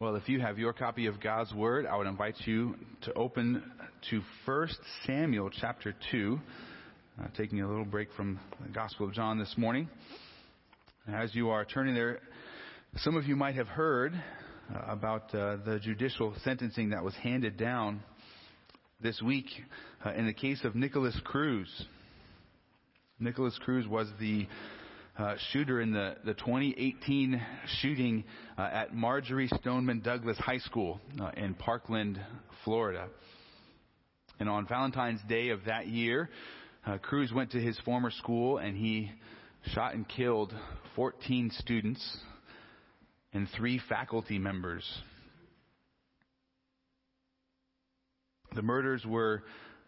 Well, if you have your copy of God's Word, I would invite you to open to 1 Samuel chapter 2, uh, taking a little break from the Gospel of John this morning. As you are turning there, some of you might have heard uh, about uh, the judicial sentencing that was handed down this week uh, in the case of Nikolas Cruz. Nikolas Cruz was the uh, shooter in the, the 2018 shooting uh, at Marjory Stoneman Douglas High School uh, in Parkland, Florida. And on Valentine's Day of that year, uh, Cruz went to his former school and he shot and killed 14 students and three faculty members. The murders were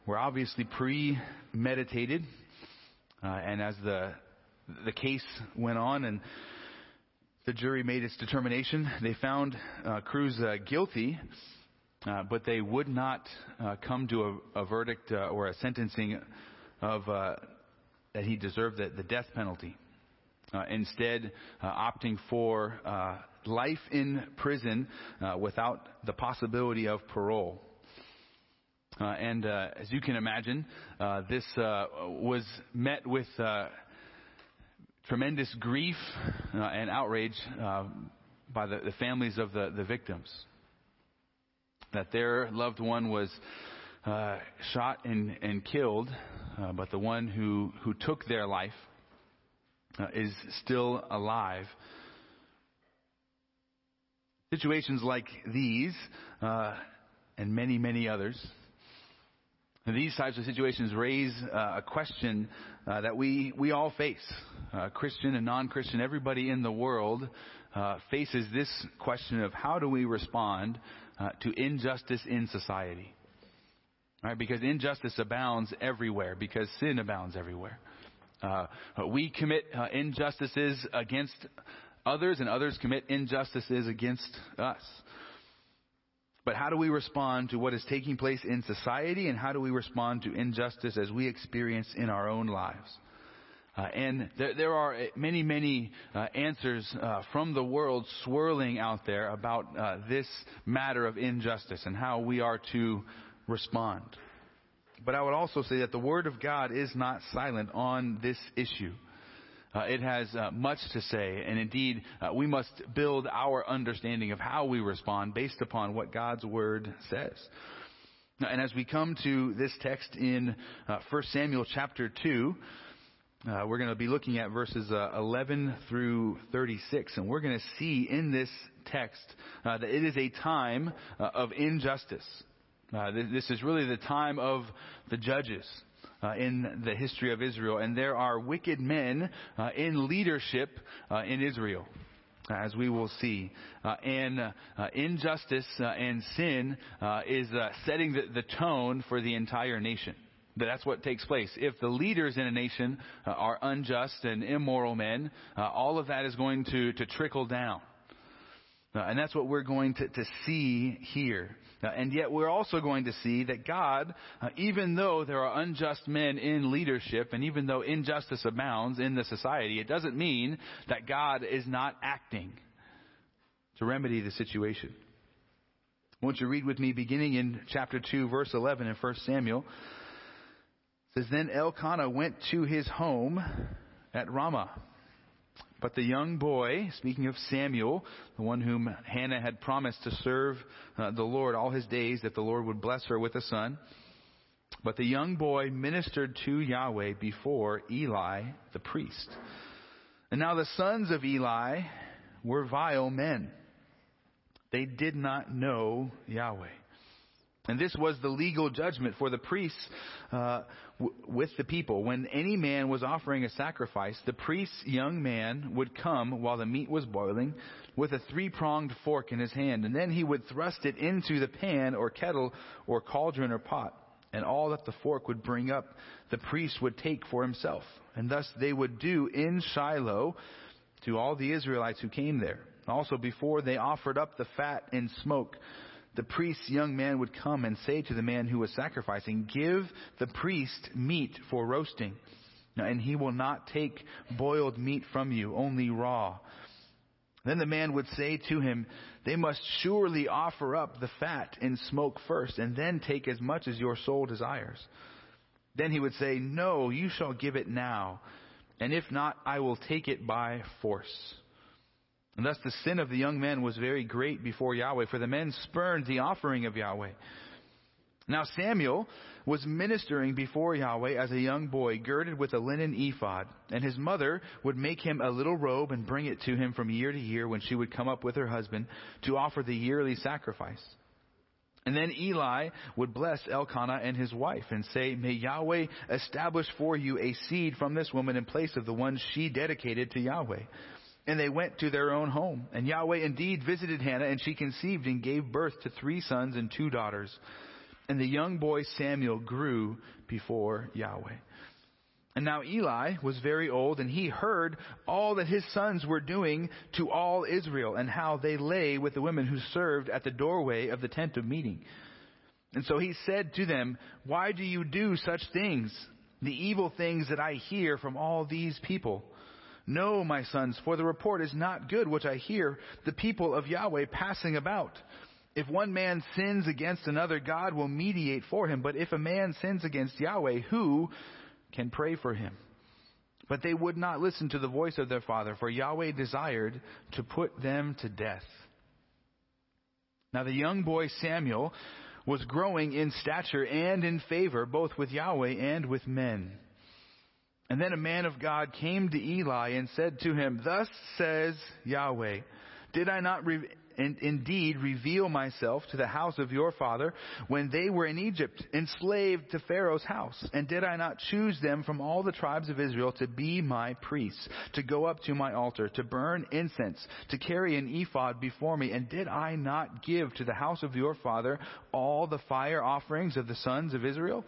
were obviously premeditated, uh, and as the the case went on and the jury made its determination. They found uh, Cruz uh, guilty, uh, but they would not uh, come to a, a verdict uh, or a sentencing of uh, that he deserved the, the death penalty. instead, opting for life in prison without the possibility of parole. and as you can imagine, this was met with tremendous grief uh, and outrage uh, by the, the, families of the, the, victims. That their loved one was uh, shot and, and killed, uh, but the one who, who took their life uh, is still alive. Situations like these, uh, and many, many others, these types of situations raise a question that we, we all face. Uh, Christian and non-Christian, everybody in the world uh, faces this question of how do we respond uh, to injustice in society? Right? Because injustice abounds everywhere, because sin abounds everywhere. Uh, we commit injustices against others, and others commit injustices against us. But how do we respond to what is taking place in society and how do we respond to injustice as we experience in our own lives? Uh, and there, there, are many, many uh, answers uh, from the world swirling out there about uh, this matter of injustice and how we are to respond. But I would also say that the Word of God is not silent on this issue. Uh, it has uh, much to say, and indeed, uh, we must build our understanding of how we respond based upon what God's Word says. And as we come to this text in uh, 1 Samuel chapter 2, uh, we're going to be looking at verses uh, 11 through 36, and we're going to see in this text that it is a time of injustice. this is really the time of the judges uh, in the history of Israel, and there are wicked men uh, in leadership uh, in Israel. As we will see, uh, and uh, injustice uh, and sin is setting the, the tone for the entire nation. That's what takes place. If the leaders in a nation are unjust and immoral men, all of that is going to, to trickle down. Uh, and that's what we're going to, to see here. Uh, and yet we're also going to see that God, uh, even though there are unjust men in leadership and even though injustice abounds in the society, it doesn't mean that God is not acting to remedy the situation. Won't you read with me beginning in chapter 2 verse 11 in 1 Samuel? Says, Then Elkanah went to his home at Ramah but the young boy, speaking of Samuel, the one whom Hannah had promised to serve uh, the Lord all his days, that the Lord would bless her with a son. But the young boy ministered to Yahweh before Eli the priest. And now the sons of Eli were vile men. They did not know Yahweh. And this was the legal judgment for the priests uh, w- with the people. When any man was offering a sacrifice, the priest's young man would come while the meat was boiling with a three pronged fork in his hand, and then he would thrust it into the pan or kettle or cauldron or pot. And all that the fork would bring up, the priest would take for himself. And thus they would do in Shiloh to all the Israelites who came there. Also, before they offered up the fat and smoke, the priest's young man would come and say to the man who was sacrificing, Give the priest meat for roasting, and he will not take boiled meat from you, only raw. Then the man would say to him, They must surely offer up the fat in smoke first, and then take as much as your soul desires. Then he would say, No, you shall give it now, and if not, I will take it by force. And thus the sin of the young men was very great before Yahweh, for the men spurned the offering of Yahweh. Now Samuel was ministering before Yahweh as a young boy, girded with a linen ephod, and his mother would make him a little robe and bring it to him from year to year when she would come up with her husband to offer the yearly sacrifice. And then Eli would bless Elkanah and his wife and say, May Yahweh establish for you a seed from this woman in place of the one she dedicated to Yahweh. And they went to their own home. And Yahweh indeed visited Hannah, and she conceived and gave birth to three sons and two daughters. And the young boy Samuel grew before Yahweh. And now Eli was very old, and he heard all that his sons were doing to all Israel, and how they lay with the women who served at the doorway of the tent of meeting. And so he said to them, Why do you do such things? The evil things that I hear from all these people. No, my sons, for the report is not good which I hear the people of Yahweh passing about. If one man sins against another, God will mediate for him. But if a man sins against Yahweh, who can pray for him? But they would not listen to the voice of their father, for Yahweh desired to put them to death. Now the young boy Samuel was growing in stature and in favor, both with Yahweh and with men. And then a man of God came to Eli and said to him, Thus says Yahweh, did I not re- and indeed reveal myself to the house of your father when they were in Egypt, enslaved to Pharaoh's house? And did I not choose them from all the tribes of Israel to be my priests, to go up to my altar, to burn incense, to carry an ephod before me? And did I not give to the house of your father all the fire offerings of the sons of Israel?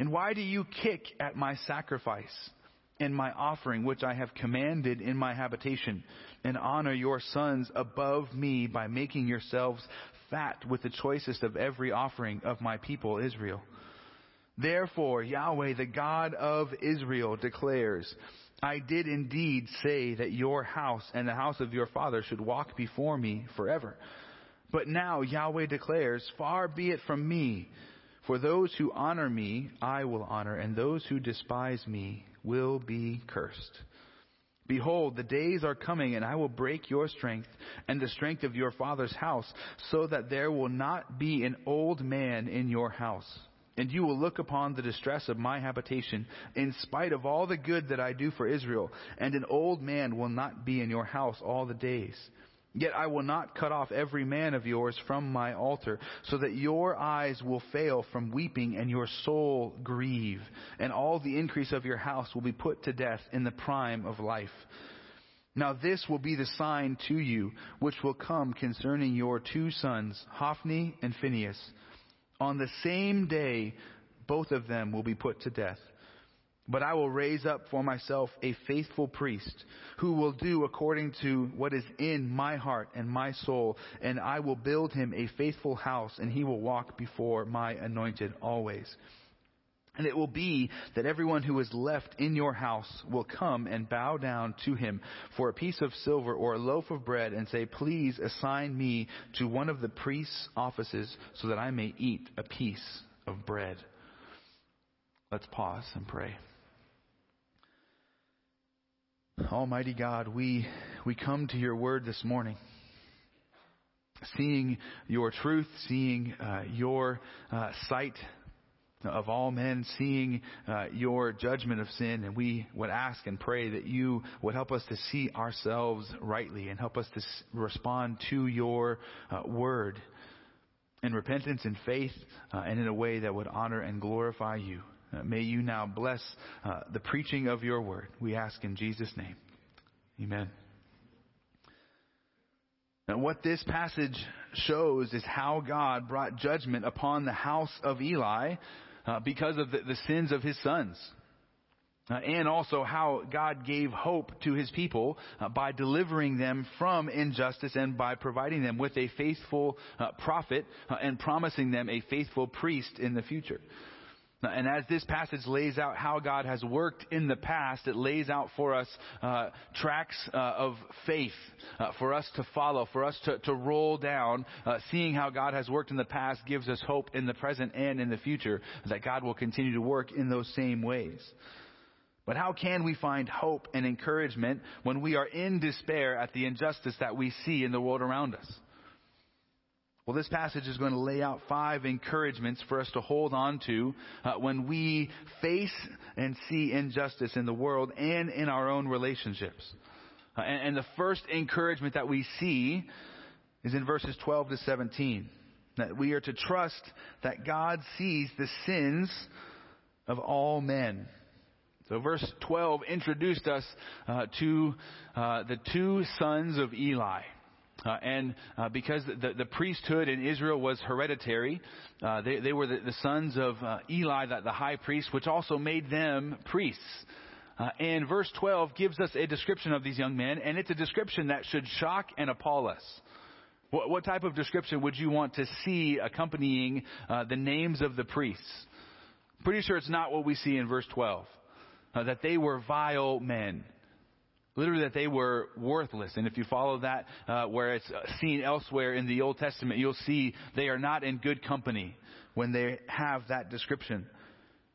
And why do you kick at my sacrifice? and my offering which I have commanded in my habitation, and honor your sons above me by making yourselves fat with the choicest of every offering of my people Israel. Therefore, Yahweh, the God of Israel, declares, I did indeed say that your house and the house of your father should walk before me forever. But now Yahweh declares, Far be it from me, for those who honor me I will honor, and those who despise me will be cursed. Behold, the days are coming, and I will break your strength and the strength of your father's house, so that there will not be an old man in your house. And you will look upon the distress of my habitation, in spite of all the good that I do for Israel, and an old man will not be in your house all the days. Yet I will not cut off every man of yours from my altar, so that your eyes will fail from weeping and your soul grieve, and all the increase of your house will be put to death in the prime of life. Now this will be the sign to you which will come concerning your two sons, Hophni and Phinehas. On the same day, both of them will be put to death. But I will raise up for myself a faithful priest who will do according to what is in my heart and my soul, and I will build him a faithful house, and he will walk before my anointed always. And it will be that everyone who is left in your house will come and bow down to him for a piece of silver or a loaf of bread and say, Please assign me to one of the priest's offices so that I may eat a piece of bread. Let's pause and pray. Almighty God, we, we come to your word this morning, seeing your truth, seeing uh, your uh, sight of all men, seeing uh, your judgment of sin, and we would ask and pray that you would help us to see ourselves rightly and help us to s- respond to your uh, word in repentance and faith uh, and in a way that would honor and glorify you. Uh, may you now bless uh, the preaching of your word. We ask in Jesus' name. Amen. Now, what this passage shows is how God brought judgment upon the house of Eli uh, because of the, the, sins of his sons. Uh, and also how God gave hope to his people uh, by delivering them from injustice and by providing them with a faithful uh, prophet and promising them a faithful priest in the future. And as this passage lays out how God has worked in the past, it lays out for us uh, tracks uh, of faith uh, for us to follow, for us to, to roll down. Uh, seeing how God has worked in the past gives us hope in the present and in the future that God will continue to work in those same ways. But how can we find hope and encouragement when we are in despair at the injustice that we see in the world around us? Well, this passage is going to lay out five encouragements for us to hold on to uh, when we face and see injustice in the world and in our own relationships. Uh, and, and the first encouragement that we see is in verses 12 to 17. That we are to trust that God sees the sins of all men. So verse 12 introduced us uh, to uh, the two sons of Eli. Uh, and uh, because the, the, priesthood in Israel was hereditary, uh, they, they, were the, the sons of uh, Eli, the, the, high priest, which also made them priests. Uh, and verse 12 gives us a description of these young men, and it's a description that should shock and appall us. What, what type of description would you want to see accompanying uh, the names of the priests? Pretty sure it's not what we see in verse 12. that they were vile men. Literally, that they were worthless. And if you follow that, uh, where it's seen elsewhere in the Old Testament, you'll see they are not in good company when they have that description.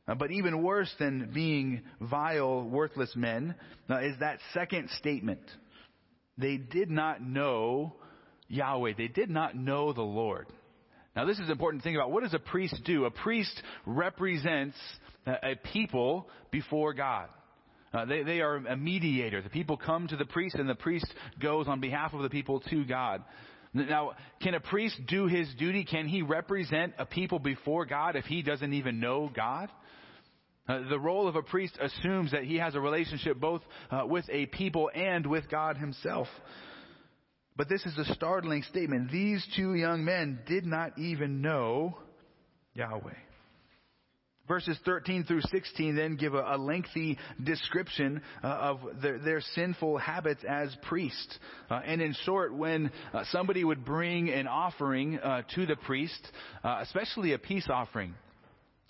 Uh, but even worse than being vile, worthless men uh, is that second statement. They did not know Yahweh. They did not know the Lord. Now, this is important to think about. What does a priest do? A priest represents a people before God. Uh, they, they are a mediator. The people come to the priest, and the priest goes on behalf of the people to God. Now, can a priest do his duty? Can he represent a people before God if he doesn't even know God? Uh, the role of a priest assumes that he has a relationship both uh, with a people and with God himself. But this is a startling statement. These two young men did not even know Yahweh. Verses 13 through 16 then give a, a lengthy description uh, of their, their, sinful habits as priests. Uh, and in short, when uh, somebody would bring an offering uh, to the priest, uh, especially a peace offering,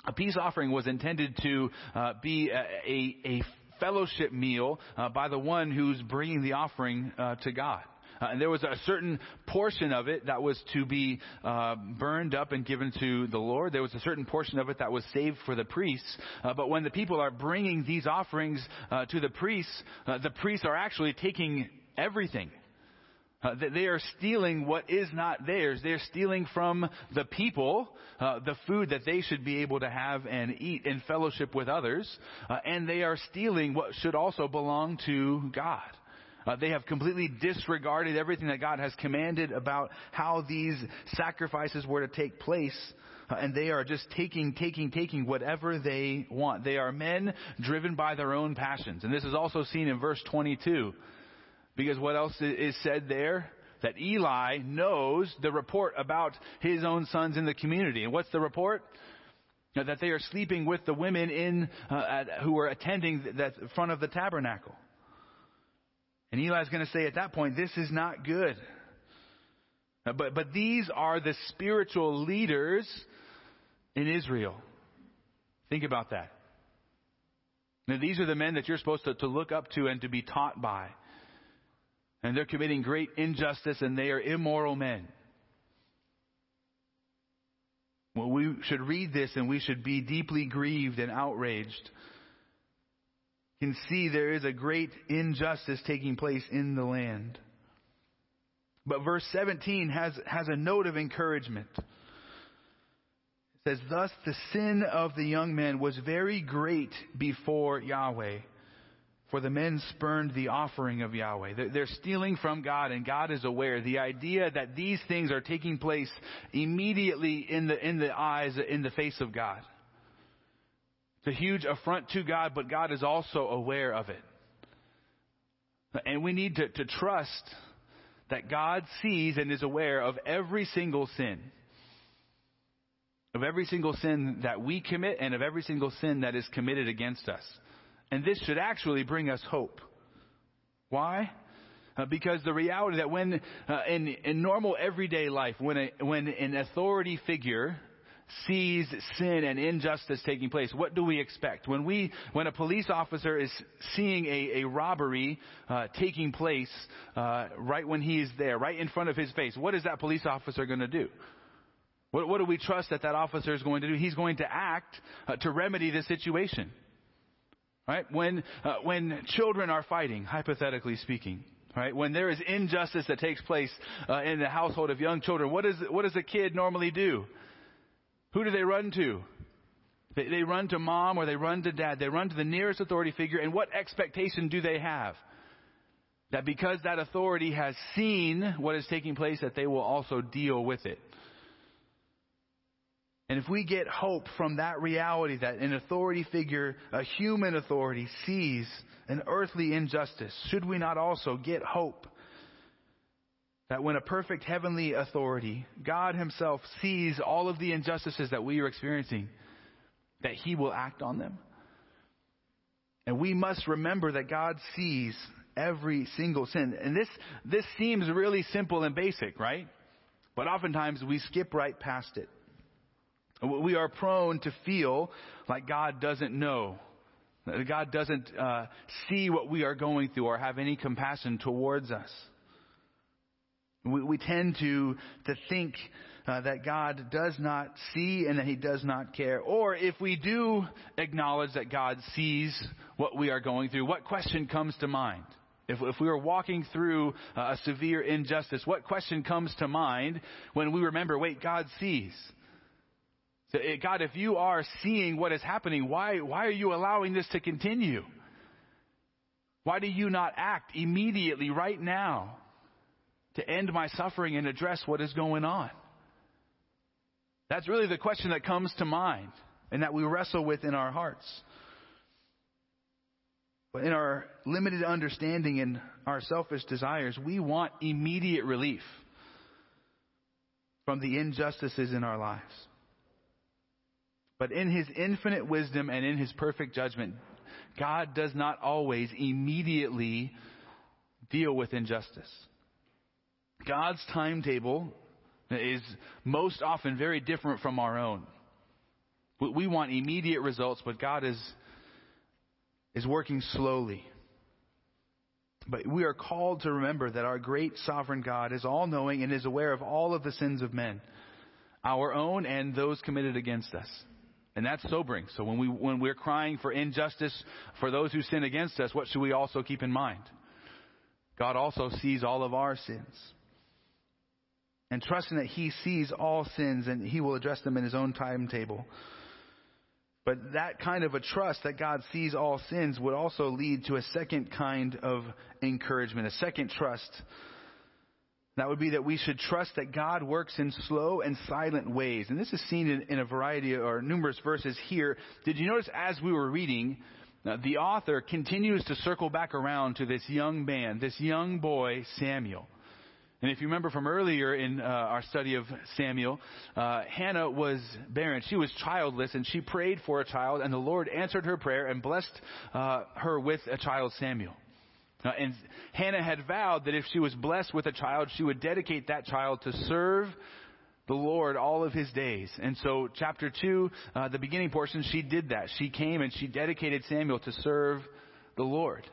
a peace offering was intended to uh, be a, a, a, fellowship meal by the one who's bringing the offering to God. Uh, and there was a certain portion of it that was to be uh, burned up and given to the Lord. There was a certain portion of it that was saved for the priests. Uh, but when the people are bringing these offerings uh, to the priests, uh, the priests are actually taking everything. Uh, they are stealing what is not theirs. They're stealing from the people the food that they should be able to have and eat in fellowship with others, and they are stealing what should also belong to God. Uh, they have completely disregarded everything that God has commanded about how these sacrifices were to take place. Uh, and they are just taking, taking, taking whatever they want. They are men driven by their own passions. And this is also seen in verse 22. Because what else is said there? That Eli knows the report about his own sons in the community. And what's the report? that they are sleeping with the women in uh, at, who are attending the front of the tabernacle. And Eli's going to say at that point, this is not good. Uh, but, but these are the spiritual leaders in Israel. Think about that. Now, these are the men that you're supposed to, to look up to and to be taught by. And they're committing great injustice and they are immoral men. Well, we should read this and we should be deeply grieved and outraged can see there is a great injustice taking place in the land. But verse 17 has, has a note of encouragement. It says, Thus the sin of the young men was very great before Yahweh, for the men spurned the offering of Yahweh. They're stealing from God, and God is aware. The idea that these things are taking place immediately in the, in the eyes, in the face of God. It's a huge affront to God, but God is also aware of it. And we need to, to trust that God sees and is aware of every single sin. Of every single sin that we commit and of every single sin that is committed against us. And this should actually bring us hope. Why? Uh, because the reality that when uh, in, in normal everyday life, when a, when an authority figure sees sin and injustice taking place, what do we expect? When we, when a police officer is seeing a, a robbery uh, taking place uh, right when he is there, right in front of his face, what is that police officer going to do? What, what, do we trust that that officer is going to do? He's going to act uh, to remedy the situation. Right? When, uh, when children are fighting, hypothetically speaking, right? When there is injustice that takes place uh, in the household of young children, what, is, what does a kid normally do? Who do they run to? They, they run to mom or they run to dad. They run to the nearest authority figure. And what expectation do they have? That because that authority has seen what is taking place, that they will also deal with it. And if we get hope from that reality that an authority figure, a human authority, sees an earthly injustice, should we not also get hope that when a perfect heavenly authority, God Himself, sees all of the injustices that we are experiencing, that He will act on them. And we must remember that God sees every single sin. And this, this seems really simple and basic, right? But oftentimes we skip right past it. We are prone to feel like God doesn't know. That God doesn't uh, see what we are going through or have any compassion towards us. We, we tend to, to think uh, that God does not see and that He does not care. Or if we do acknowledge that God sees what we are going through, what question comes to mind? If, if we are walking through a severe injustice, what question comes to mind when we remember, wait, God sees? So, eh, God, if you are seeing what is happening, why, why are you allowing this to continue? Why do you not act immediately right now? To end my suffering and address what is going on? That's really the question that comes to mind and that we wrestle with in our hearts. But in our limited understanding and our selfish desires, we want immediate relief from the injustices in our lives. But in His infinite wisdom and in His perfect judgment, God does not always immediately deal with injustice. God's timetable is most often very different from our own. We want immediate results, but God is, is working slowly. But we are called to remember that our great sovereign God is all knowing and is aware of all of the sins of men, our own and those committed against us. And that's sobering. So when we when we're crying for injustice for those who sin against us, what should we also keep in mind? God also sees all of our sins and trusting that He sees all sins and He will address them in His own timetable. But that kind of a trust that God sees all sins would also lead to a second kind of encouragement, a second trust. That would be that we should trust that God works in slow and silent ways. And this is seen in, in a variety or numerous verses here. Did you notice as we were reading, uh, the author continues to circle back around to this young man, this young boy, Samuel. And if you remember from earlier in uh, our study of Samuel, uh, Hannah was barren. She was childless, and she prayed for a child, and the Lord answered her prayer and blessed uh, her with a child, Samuel. And Hannah had vowed that if she was blessed with a child, she would dedicate that child to serve the Lord all of his days. And so, chapter 2, uh, the beginning portion, she did that. She came and she dedicated Samuel to serve the Lord.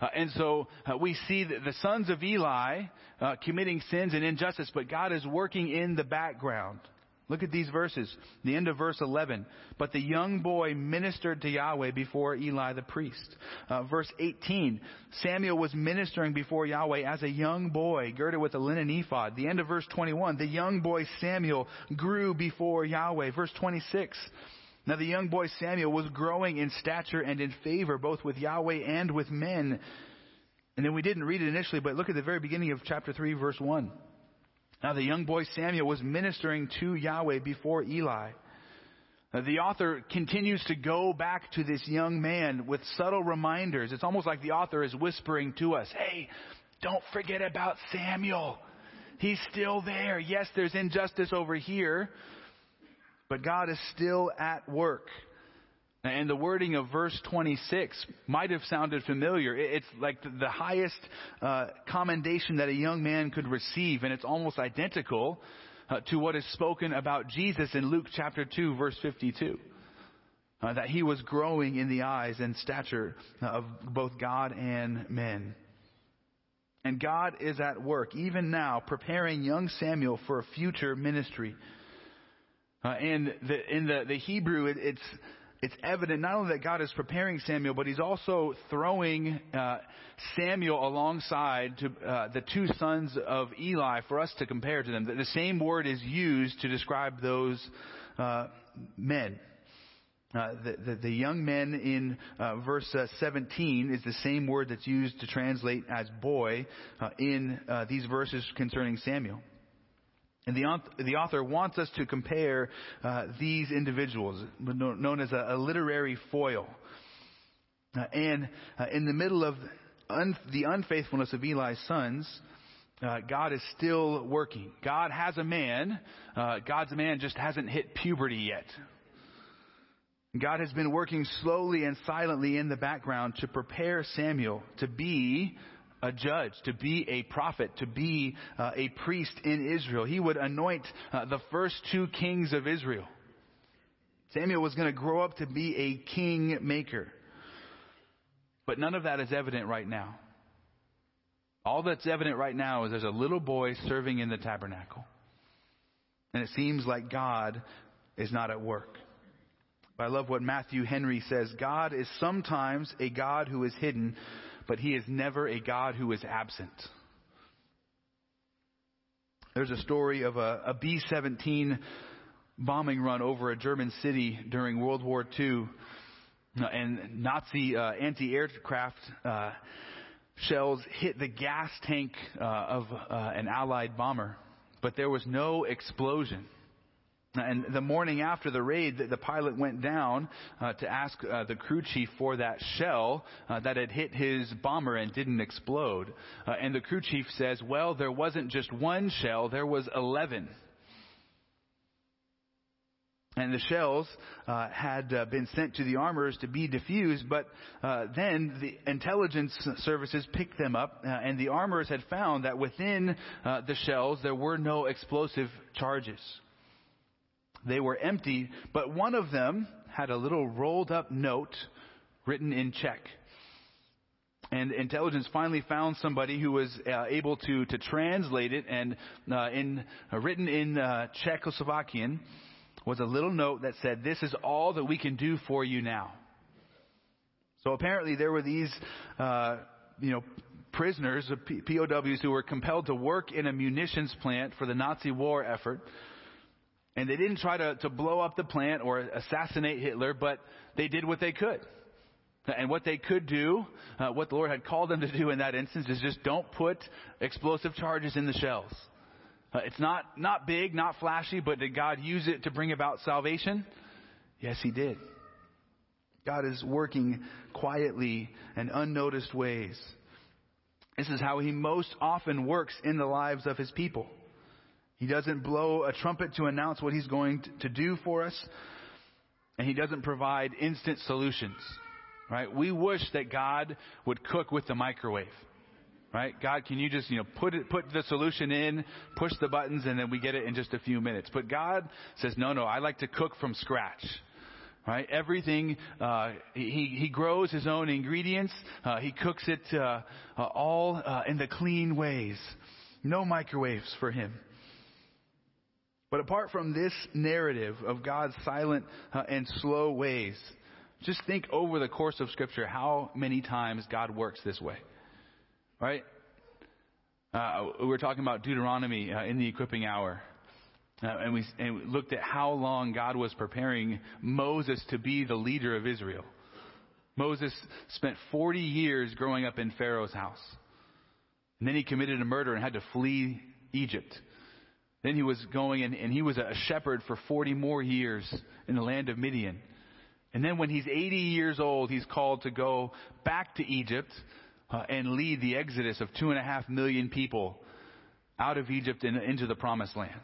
Uh, and so uh, we see the sons of Eli uh, committing sins and injustice, but God is working in the background. Look at these verses. The end of verse 11. But the young boy ministered to Yahweh before Eli the priest. Uh, verse 18. Samuel was ministering before Yahweh as a young boy, girded with a linen ephod. The end of verse 21. The young boy Samuel grew before Yahweh. Verse 26. Now the young boy Samuel was growing in stature and in favor both with Yahweh and with men. And then we didn't read it initially, but look at the very beginning of chapter 3 verse 1. Now the young boy Samuel was ministering to Yahweh before Eli. Now, the author continues to go back to this young man with subtle reminders. It's almost like the author is whispering to us, hey, don't forget about Samuel. He's still there. Yes, there's injustice over here, but God is still at work. And the wording of verse 26 might have sounded familiar. It's like the highest uh, commendation that a young man could receive, and it's almost identical uh, to what is spoken about Jesus in Luke chapter 2 verse 52. Uh, that he was growing in the eyes and stature of both God and men. And God is at work, even now, preparing young Samuel for a future ministry. Uh, and the, in the, the Hebrew, it, it's, it's evident not only that God is preparing Samuel, but he's also throwing uh, Samuel alongside to, uh, the two sons of Eli for us to compare to them. The, the same word is used to describe those uh, men. Uh, the, the, the, young men in uh, verse uh, 17 is the same word that's used to translate as boy in these verses concerning Samuel. And the, the author wants us to compare uh, these individuals, known as a, a literary foil. Uh, and uh, in the middle of un, the unfaithfulness of Eli's sons, uh, God is still working. God has a man. Uh, God's man just hasn't hit puberty yet. God has been working slowly and silently in the background to prepare Samuel to be a judge, to be a prophet, to be uh, a priest in Israel. He would anoint uh, the first two kings of Israel. Samuel was going to grow up to be a king maker. But none of that is evident right now. All that's evident right now is there's a little boy serving in the tabernacle. And it seems like God is not at work. But I love what Matthew Henry says God is sometimes a God who is hidden but he is never a God who is absent. There's a story of a a B 17 bombing run over a German city during World War II, and Nazi uh, anti aircraft uh, shells hit the gas tank uh, of uh, an Allied bomber, but there was no explosion. And the morning after the raid, the, pilot went down uh, to ask uh, the crew chief for that shell uh, that had hit his bomber and didn't explode. Uh, and the crew chief says, well, there wasn't just one shell, there was 11. And the shells uh, had uh, been sent to the armorers to be diffused, but then the intelligence services picked them up, and the armorers had found that within the shells there were no explosive charges. They were empty, but one of them had a little rolled up note written in Czech. And intelligence finally found somebody who was uh, able to, to translate it, and uh, in, uh, written in uh, Czechoslovakian was a little note that said, This is all that we can do for you now. So apparently there were these, uh, you know, prisoners, POWs, who were compelled to work in a munitions plant for the Nazi war effort. And they didn't try to, to blow up the plant or assassinate Hitler, but they did what they could. And what they could do, uh, what the Lord had called them to do in that instance, is just don't put explosive charges in the shells. Uh, it's not, not big, not flashy, but did God use it to bring about salvation? Yes, He did. God is working quietly and unnoticed ways. This is how He most often works in the lives of His people. He doesn't blow a trumpet to announce what he's going to do for us. And he doesn't provide instant solutions. Right? We wish that God would cook with the microwave. Right? God, can you just, you know, put it, put the solution in, push the buttons, and then we get it in just a few minutes. But God says, no, no, I like to cook from scratch. Right? Everything, uh, he, he grows his own ingredients. Uh, he cooks it, uh, uh all, uh, in the clean ways. No microwaves for him. But apart from this narrative of God's silent uh, and slow ways, just think over the course of Scripture how many times God works this way. Right? Uh, we were talking about Deuteronomy uh, in the equipping hour. Uh, and, we, and we looked at how long God was preparing Moses to be the leader of Israel. Moses spent 40 years growing up in Pharaoh's house. And then he committed a murder and had to flee Egypt. Then he was going and, and he was a shepherd for 40 more years in the land of Midian. And then when he's 80 years old, he's called to go back to Egypt uh, and lead the exodus of two and a half million people out of Egypt and into the promised land.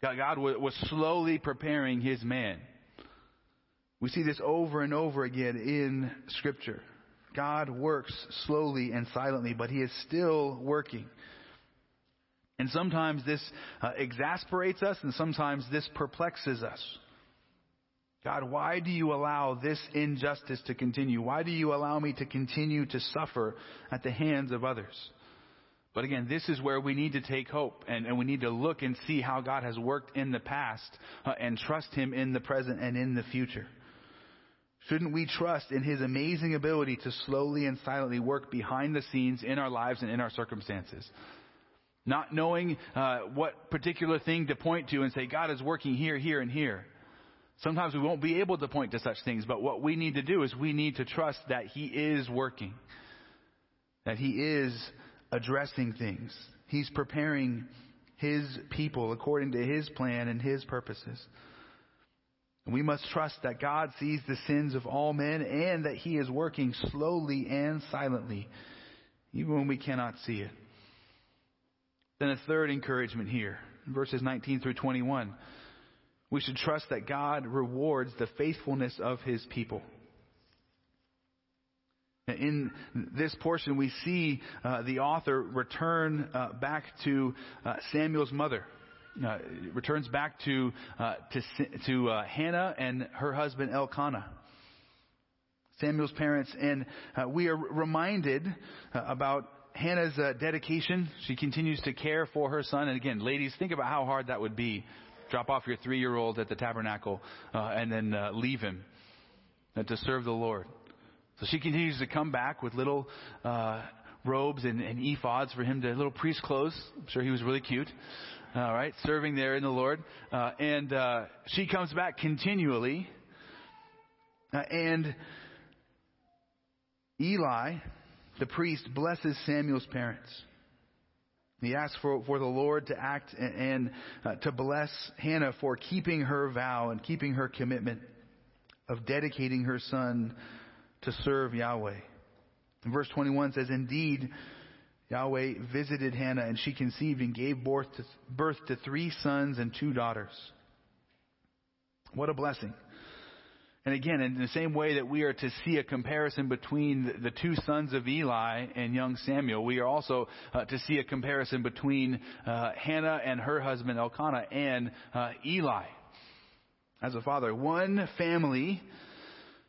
God, God was slowly preparing his man. We see this over and over again in Scripture. God works slowly and silently, but he is still working. And sometimes this uh, exasperates us and sometimes this perplexes us. God, why do you allow this injustice to continue? Why do you allow me to continue to suffer at the hands of others? But again, this is where we need to take hope and, and we need to look and see how God has worked in the past uh, and trust Him in the present and in the future. Shouldn't we trust in His amazing ability to slowly and silently work behind the scenes in our lives and in our circumstances? Not knowing uh, what particular thing to point to and say, God is working here, here, and here. Sometimes we won't be able to point to such things, but what we need to do is we need to trust that He is working, that He is addressing things. He's preparing His people according to His plan and His purposes. We must trust that God sees the sins of all men and that He is working slowly and silently, even when we cannot see it. Then a third encouragement here, verses 19 through 21. We should trust that God rewards the faithfulness of his people. In this portion, we see uh, the author return uh, back to uh, Samuel's mother. Uh, returns back to uh, to, to uh, Hannah and her husband Elkanah. Samuel's parents, and we are reminded about Hannah's dedication. She continues to care for her son. And again, ladies, think about how hard that would be drop off your three year old at the tabernacle uh, and then uh, leave him uh, to serve the Lord. So she continues to come back with little uh, robes and, and ephods for him to little priest clothes. I'm sure he was really cute. All right, serving there in the Lord, uh, and uh, she comes back continually. and Eli, the priest, blesses Samuel's parents. He asks for, for the Lord to act and, and uh, to bless Hannah for keeping her vow and keeping her commitment of dedicating her son to serve Yahweh. And verse 21 says, Indeed, Yahweh visited Hannah and she conceived and gave birth to, birth to three sons and two daughters. What a blessing. And again, in the same way that we are to see a comparison between the two sons of Eli and young Samuel, we are also uh, to see a comparison between uh, Hannah and her husband Elkanah and uh, Eli. As a father, one family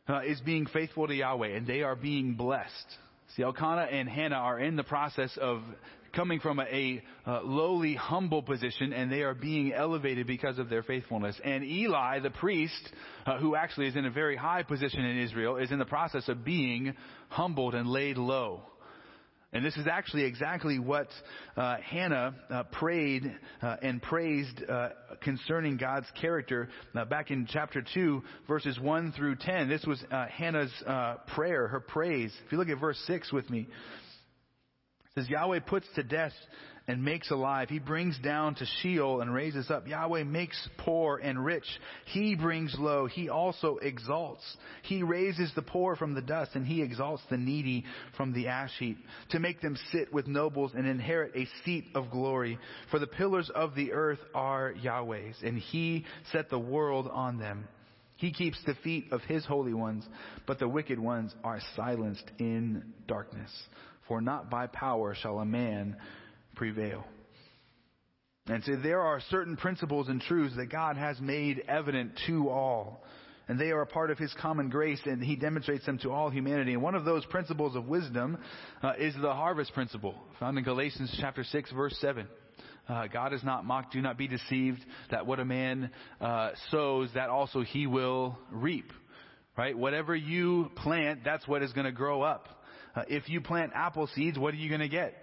uh, is being faithful to Yahweh, and they are being blessed. See, Elkanah and Hannah are in the process of coming from a, a uh, lowly, humble position, and they are being elevated because of their faithfulness. And Eli, the priest, uh, who actually is in a very high position in Israel, is in the process of being humbled and laid low. And this is actually exactly what uh, Hannah uh, prayed uh, and praised uh, concerning God's character uh, back in chapter 2, verses 1 through 10. This was Hannah's prayer, her praise. If you look at verse 6 with me, says Yahweh puts to death and makes alive. He brings down to Sheol and raises up. Yahweh makes poor and rich. He brings low. He also exalts. He raises the poor from the dust and he exalts the needy from the ash heap to make them sit with nobles and inherit a seat of glory. For the pillars of the earth are Yahweh's and he set the world on them. He keeps the feet of his holy ones, but the wicked ones are silenced in darkness for not by power shall a man prevail. And so there are certain principles and truths that God has made evident to all. And they are a part of His common grace, and He demonstrates them to all humanity. And one of those principles of wisdom uh, is the harvest principle, found in Galatians chapter 6, verse 7. Uh, God is not mocked. Do not be deceived that what a man uh, sows, that also he will reap. Right? Whatever you plant, that's what is going to grow up. Uh, if you plant apple seeds, what are you going to get?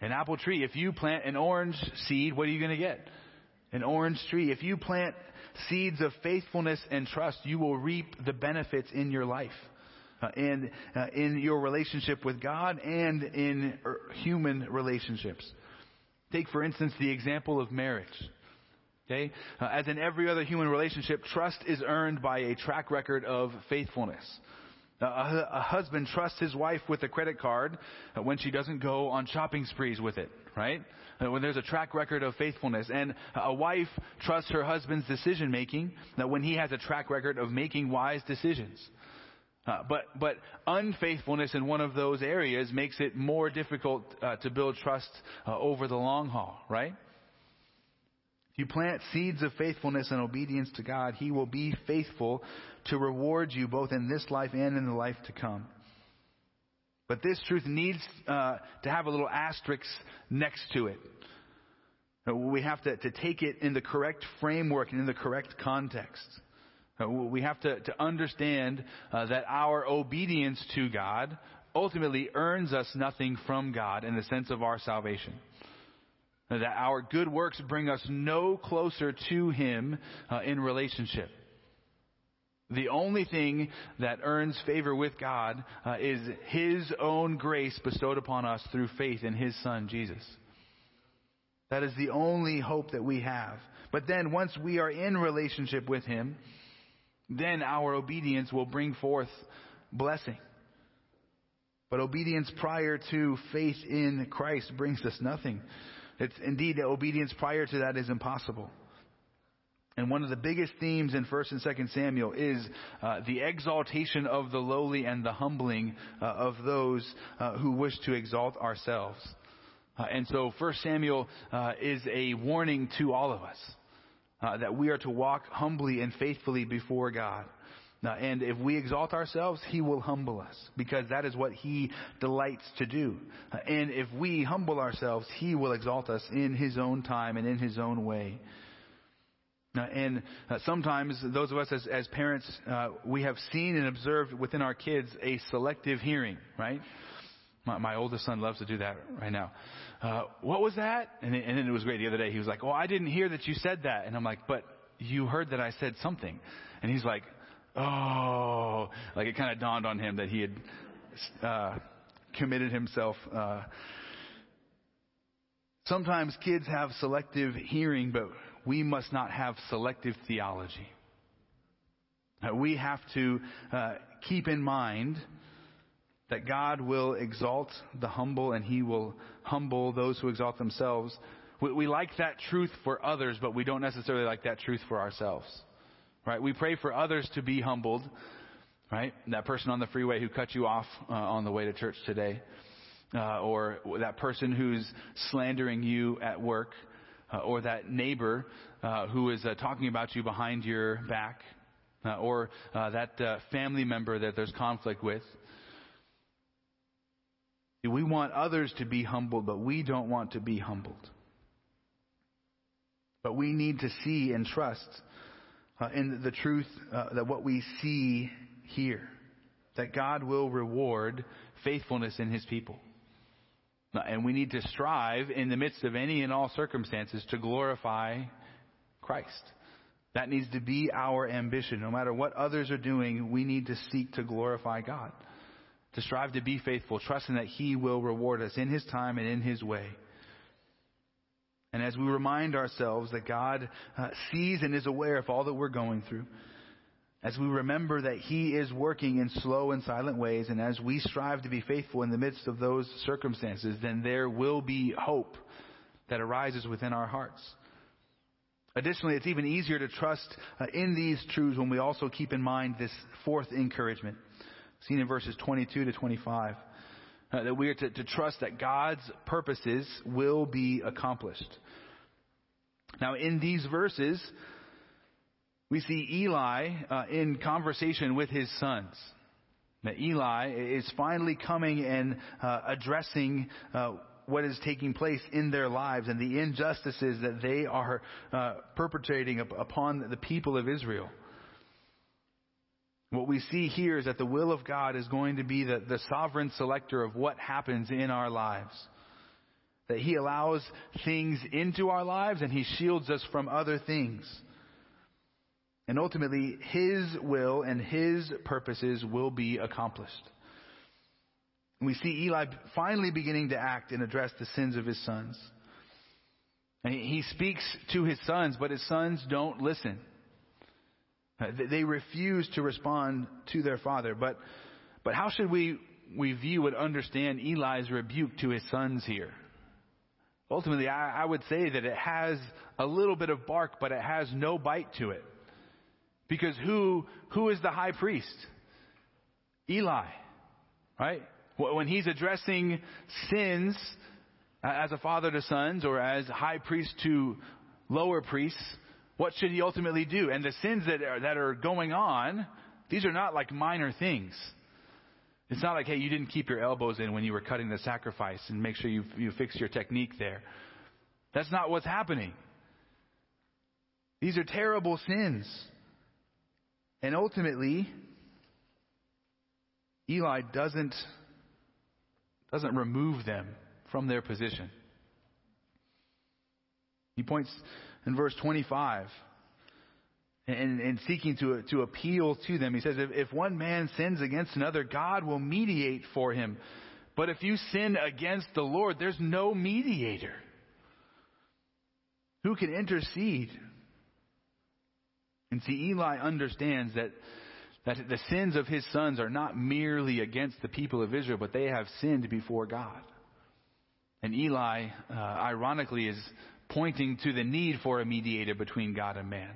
An apple tree. If you plant an orange seed, what are you going to get? An orange tree. If you plant seeds of faithfulness and trust, you will reap the benefits in your life. Uh, and uh, in your relationship with God and in er, human relationships. Take, for instance, the example of marriage. Okay? Uh, as in every other human relationship, trust is earned by a track record of faithfulness. A, husband trusts his wife with a credit card when she doesn't go on shopping sprees with it, right? Uh, when there's a track record of faithfulness. And a wife trusts her husband's decision making when he has a track record of making wise decisions. Uh, but but unfaithfulness in one of those areas makes it more difficult uh, to build trust uh, over the long haul, right? If you plant seeds of faithfulness and obedience to God, He will be faithful to reward you both in this life and in the life to come. But this truth needs uh, to have a little asterisk next to it. Uh, we have to, to take it in the correct framework and in the correct context. Uh, we have to, to understand uh, that our obedience to God ultimately earns us nothing from God in the sense of our salvation. That our good works bring us no closer to Him uh, in relationship. The only thing that earns favor with God uh, is His own grace bestowed upon us through faith in His Son, Jesus. That is the only hope that we have. But then once we are in relationship with Him, then our obedience will bring forth blessing. But obedience prior to faith in Christ brings us nothing. It's indeed obedience prior to that is impossible. And one of the biggest themes in 1st and 2nd Samuel is uh, the exaltation of the lowly and the humbling uh, of those uh, who wish to exalt ourselves. Uh, and so First Samuel uh, is a warning to all of us uh, that we are to walk humbly and faithfully before God. Uh, and if we exalt ourselves, He will humble us because that is what He delights to do. And if we humble ourselves, He will exalt us in His own time and in His own way. And uh, sometimes those of us as, as parents, uh, we have seen and observed within our kids a selective hearing, right? My, my oldest son loves to do that right now. Uh, what was that? And, and then it was great the other day. He was like, "Oh, I didn't hear that you said that." And I'm like, "But you heard that I said something." And he's like, "Oh," like it kind of dawned on him that he had uh, committed himself. Uh, sometimes kids have selective hearing, but we must not have selective theology. Uh, we have to uh, keep in mind that God will exalt the humble and he will humble those who exalt themselves. We, we, like that truth for others, but we don't necessarily like that truth for ourselves. Right? We pray for others to be humbled. Right? That person on the freeway who cut you off uh, on the way to church today. Uh, or that person who's slandering you at work. Uh, or that neighbor uh, who is uh, talking about you behind your back. Uh, or that family member that there's conflict with. We want others to be humbled, but we don't want to be humbled. But we need to see and trust uh, in the truth uh, that what we see here, that God will reward faithfulness in His people. And we need to strive in the midst of any and all circumstances to glorify Christ. That needs to be our ambition. No matter what others are doing, we need to seek to glorify God to strive to be faithful, trusting that He will reward us in His time and in His way. And as we remind ourselves that God uh, sees and is aware of all that we're going through, as we remember that He is working in slow and silent ways, and as we strive to be faithful in the midst of those circumstances, then there will be hope that arises within our hearts. Additionally, it's even easier to trust uh, in these truths when we also keep in mind this fourth encouragement seen in verses 22 to 25. Uh, that we are to, to trust that God's purposes will be accomplished. Now, in these verses, we see Eli uh, in conversation with his sons. Now, Eli is finally coming and uh, addressing uh, what is taking place in their lives and the injustices that they are uh, perpetrating upon the people of Israel. What we see here is that the will of God is going to be the, the sovereign selector of what happens in our lives. That He allows things into our lives and He shields us from other things. And ultimately, His will and His purposes will be accomplished. we see Eli finally beginning to act and address the sins of his sons. And he speaks to his sons, but his sons don't listen. Uh, they refuse to respond to their father. But, but how should we, we view and understand Eli's rebuke to his sons here? Ultimately, I, I would say that it has a little bit of bark, but it has no bite to it. Because who, who is the high priest? Eli, right? When he's addressing sins as a father to sons or as high priest to lower priests, what should he ultimately do? And the sins that are, that are going on, these are not like minor things. It's not like, hey, you didn't keep your elbows in when you were cutting the sacrifice and make sure you, you fix your technique there. That's not what's happening. These are terrible sins. And ultimately, Eli doesn't, doesn't remove them from their position. He points in verse 25 and, and seeking to, to appeal to them. He says, if, if one man sins against another, God will mediate for him. But if you sin against the Lord, there's no mediator. Who can intercede? And see, Eli understands that, that the sins of his sons are not merely against the people of Israel, but they have sinned before God. And Eli, uh, ironically, is pointing to the need for a mediator between God and man.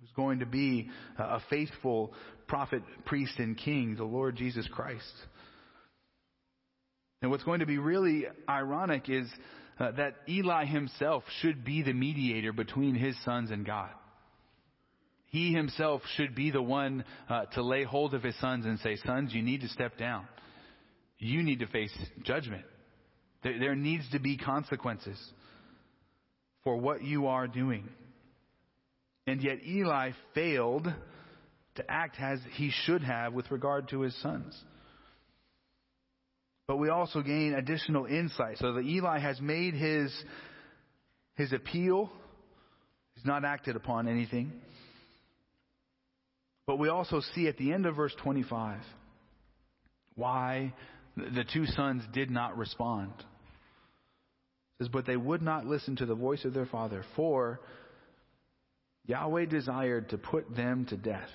Who's going to be a faithful prophet, priest, and king, the Lord Jesus Christ. And what's going to be really ironic is uh, that Eli himself should be the mediator between his sons and God. He himself should be the one uh, to lay hold of his sons and say, Sons, you need to step down. You need to face judgment. There, there needs to be consequences for what you are doing. And yet Eli failed to act as he should have with regard to his sons. But we also gain additional insight. So that Eli has made his, his appeal. He's not acted upon anything. But we also see at the end of verse 25 why the two sons did not respond says, But they would not listen to the voice of their father, for Yahweh desired to put them to death.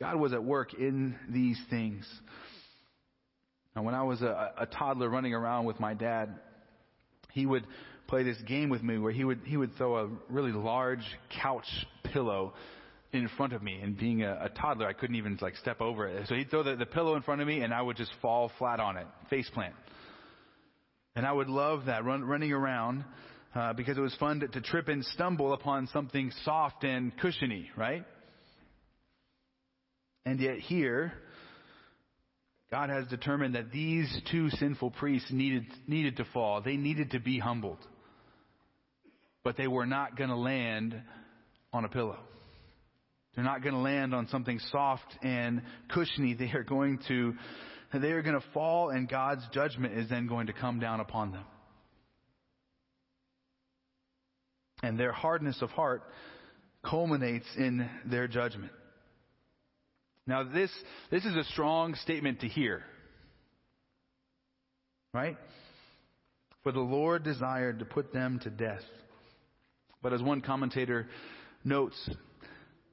God was at work in these things. Now, when I was a, a toddler running around with my dad, he would play this game with me where he would he would throw a really large couch pillow in front of me. And being a, a toddler, I couldn't even like step over it. So he'd throw the, the pillow in front of me, and I would just fall flat on it, face plant. And I would love that, run, running around, uh, because it was fun to, to trip and stumble upon something soft and cushiony, right? And yet here, God has determined that these two sinful priests needed, needed to fall. They needed to be humbled. But they were not going to land on a pillow. They're not going to land on something soft and cushiony. They are going to they are going to fall and God's judgment is then going to come down upon them. And their hardness of heart culminates in their judgment. Now this, this is a strong statement to hear. Right? For the Lord desired to put them to death. But as one commentator notes,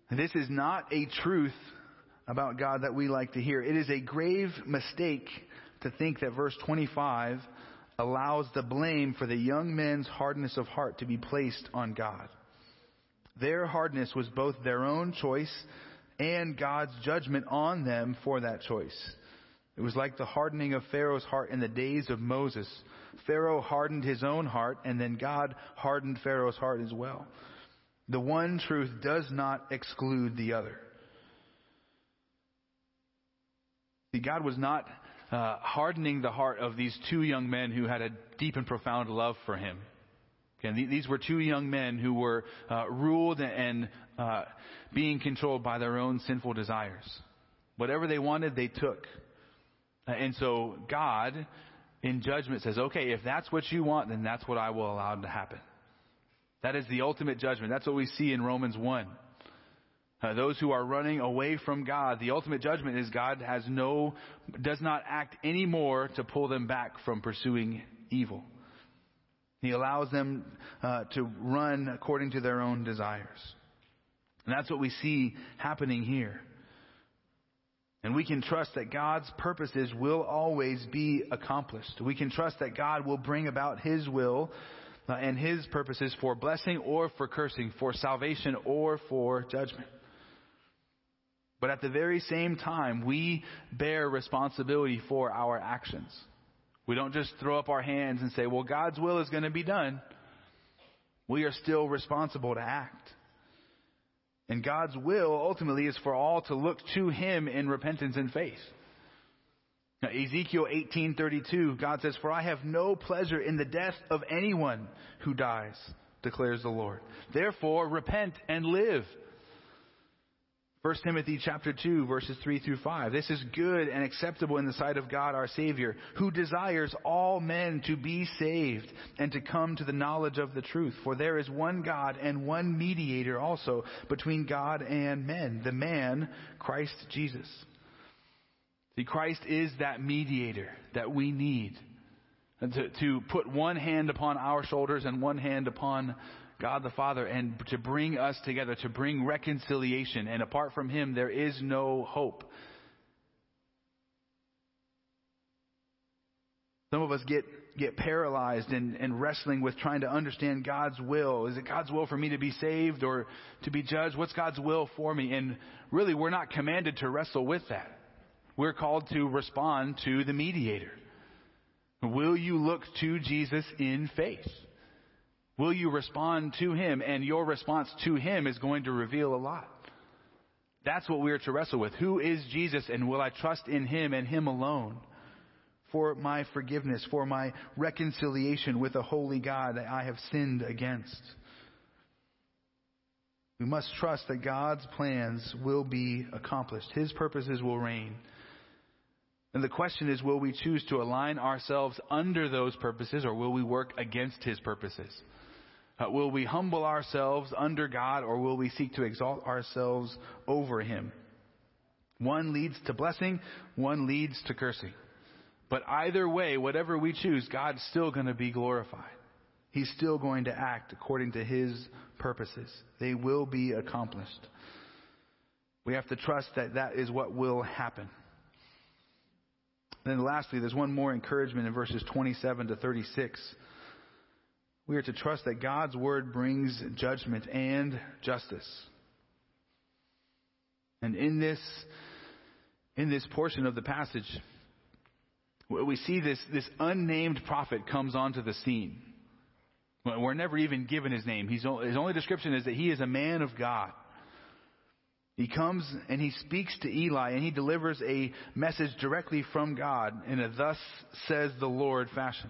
this is not a truth about God that we like to hear. It is a grave mistake to think that verse 25 allows the blame for the young men's hardness of heart to be placed on God. Their hardness was both their own choice and God's judgment on them for that choice. It was like the hardening of Pharaoh's heart in the days of Moses. Pharaoh hardened his own heart, and then God hardened Pharaoh's heart as well. The one truth does not exclude the other. See, God was not uh, hardening the heart of these two young men who had a deep and profound love for Him. Okay, these were two young men who were uh, ruled and uh, being controlled by their own sinful desires. Whatever they wanted, they took. And so God, in judgment, says, okay, if that's what you want, then that's what I will allow to happen. That is the ultimate judgment. That's what we see in Romans 1. Uh, those who are running away from God, the ultimate judgment is God has no, does not act anymore to pull them back from pursuing evil. He allows them uh, to run according to their own desires. And that's what we see happening here. And we can trust that God's purposes will always be accomplished. We can trust that God will bring about His will uh, and His purposes for blessing or for cursing, for salvation or for judgment. But at the very same time, we bear responsibility for our actions. We don't just throw up our hands and say, well, God's will is going to be done. We are still responsible to act. And God's will ultimately is for all to look to Him in repentance and faith. Now, Ezekiel 18:32, God says, "For I have no pleasure in the death of anyone who dies," declares the Lord. Therefore, repent and live. 1 Timothy chapter 2 verses 3 through 5. This is good and acceptable in the sight of God our Savior, who desires all men to be saved and to come to the knowledge of the truth. For there is one God and one mediator also between God and men, the man, Christ Jesus. See, Christ is that mediator that we need to, to put one hand upon our shoulders and one hand upon God the Father and to bring us together, to bring reconciliation. And apart from Him, there is no hope. Some of us get, get paralyzed and, and wrestling with trying to understand God's will. Is it God's will for me to be saved or to be judged? What's God's will for me? And really, we're not commanded to wrestle with that. We're called to respond to the mediator. Will you look to Jesus in faith? Will you respond to him? And your response to him is going to reveal a lot. That's what we are to wrestle with. Who is Jesus and will I trust in him and him alone for my forgiveness, for my reconciliation with a holy God that I have sinned against? We must trust that God's plans will be accomplished. His purposes will reign. And the question is, will we choose to align ourselves under those purposes or will we work against His purposes? Uh, will we humble ourselves under God or will we seek to exalt ourselves over Him? One leads to blessing, one leads to cursing. But either way, whatever we choose, God's still going to be glorified. He's still going to act according to His purposes. They will be accomplished. We have to trust that that is what will happen. Then lastly, there's one more encouragement in verses 27 to 36. We are to trust that God's word brings judgment and justice. And in this, in this portion of the passage, we see this, this unnamed prophet comes onto the scene. We're never even given his name. He's, his only description is that he is a man of God. He comes and he speaks to Eli and he delivers a message directly from God in a thus says the Lord fashion.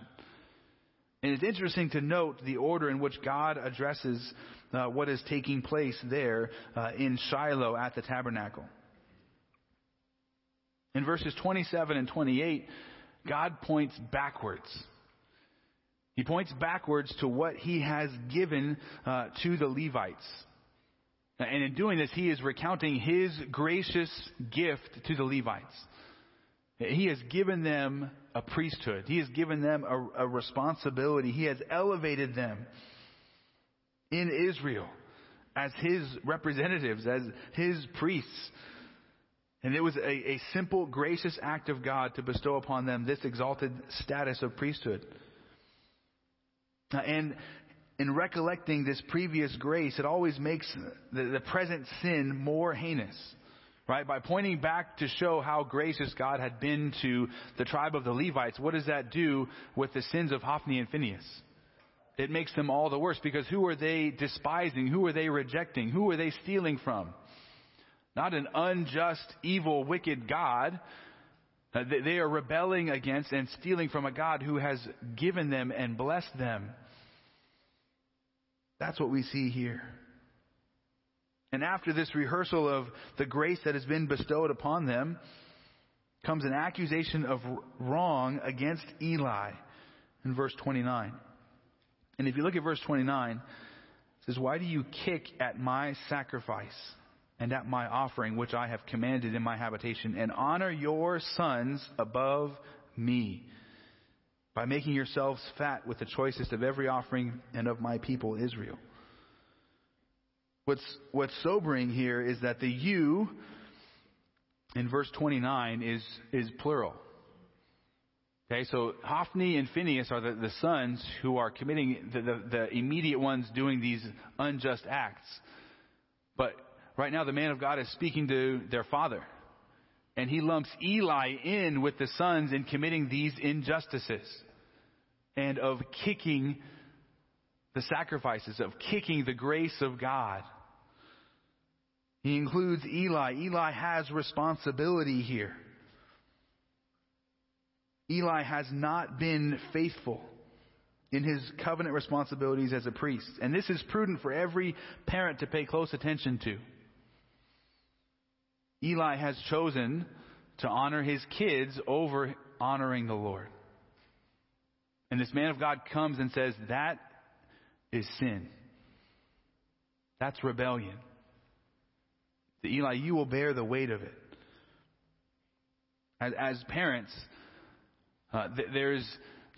And it's interesting to note the order in which God addresses uh, what is taking place there uh, in Shiloh at the tabernacle. In verses 27 and 28, God points backwards. He points backwards to what he has given uh, to the Levites. And in doing this, he is recounting his gracious gift to the Levites. He has given them a priesthood. He has given them a, a responsibility. He has elevated them in Israel as his representatives, as his priests. And it was a, a, simple, gracious act of God to bestow upon them this exalted status of priesthood. And in recollecting this previous grace, it always makes the, the present sin more heinous right? By pointing back to show how gracious God had been to the tribe of the Levites, what does that do with the sins of Hophni and Phinehas? It makes them all the worse because who are they despising? Who are they rejecting? Who are they stealing from? Not an unjust, evil, wicked God. Uh, they are rebelling against and stealing from a God who has given them and blessed them. That's what we see here. And after this rehearsal of the grace that has been bestowed upon them, comes an accusation of wrong against Eli in verse 29. And if you look at verse 29, it says, Why do you kick at my sacrifice and at my offering, which I have commanded in my habitation, and honor your sons above me by making yourselves fat with the choicest of every offering and of my people Israel? What's, what's sobering here is that the you in verse 29 is, is plural. Okay, so Hophni and Phineas are the, the sons who are committing, the, the, the immediate ones doing these unjust acts. But right now the man of God is speaking to their father. And he lumps Eli in with the sons in committing these injustices and of kicking the sacrifices, of kicking the grace of God. He includes Eli. Eli has responsibility here. Eli has not been faithful in his covenant responsibilities as a priest. And this is prudent for every parent to pay close attention to. Eli has chosen to honor his kids over honoring the Lord. And this man of God comes and says, That is sin. That's rebellion. To Eli, you will bear the weight of it. As, as parents, uh, th- there's,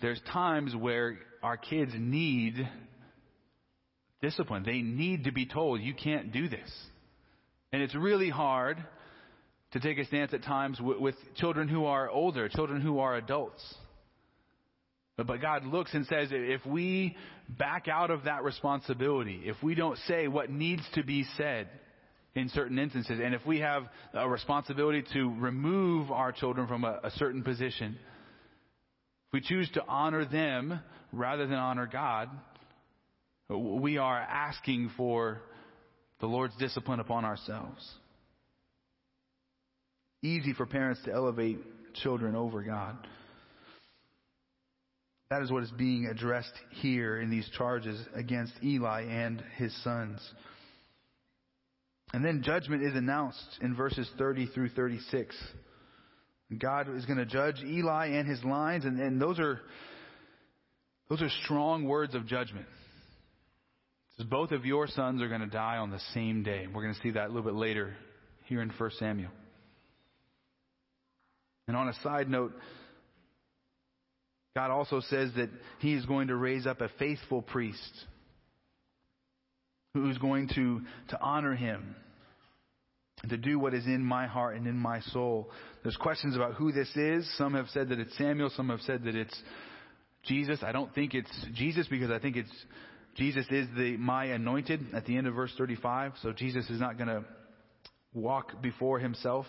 there's times where our kids need discipline. They need to be told, you can't do this. And it's really hard to take a stance at times with, with children who are older, children who are adults. But God looks and says, if we back out of that responsibility, if we don't say what needs to be said in certain instances, and if we have a responsibility to remove our children from a, a certain position, if we choose to honor them rather than honor God, we are asking for the Lord's discipline upon ourselves. Easy for parents to elevate children over God. That is what is being addressed here in these charges against Eli and his sons. And then judgment is announced in verses 30 through 36. God is going to judge Eli and his lines, and, and those are those are strong words of judgment. Both of your sons are going to die on the same day. We're going to see that a little bit later here in 1 Samuel. And on a side note, God also says that He is going to raise up a faithful priest who's going to, to honor Him and to do what is in my heart and in my soul. There's questions about who this is. Some have said that it's Samuel. Some have said that it's Jesus. I don't think it's Jesus because I think it's Jesus is the my anointed at the end of verse 35. So Jesus is not going to walk before himself.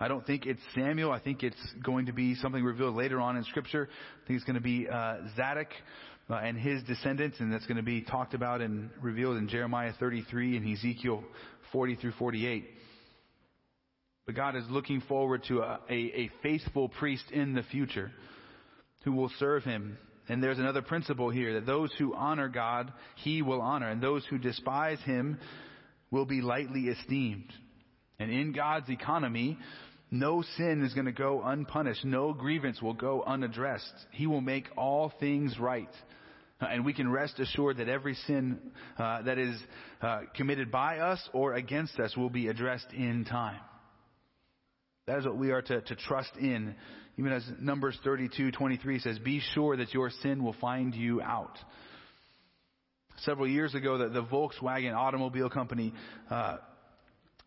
I don't think it's Samuel. I think it's going to be something revealed later on in Scripture. I think it's going to be uh, Zadok uh, and his descendants, and that's going to be talked about and revealed in Jeremiah 33 and Ezekiel 40 through 48. But God is looking forward to a, a, a faithful priest in the future who will serve him. And there's another principle here that those who honor God, he will honor, and those who despise him will be lightly esteemed. And in God's economy, no sin is going to go unpunished. No grievance will go unaddressed. He will make all things right. Uh, and we can rest assured that every sin uh, that is uh, committed by us or against us will be addressed in time. That is what we are to, to trust in. Even as Numbers 32, 23 says, be sure that your sin will find you out. Several years ago, the, the Volkswagen automobile company uh,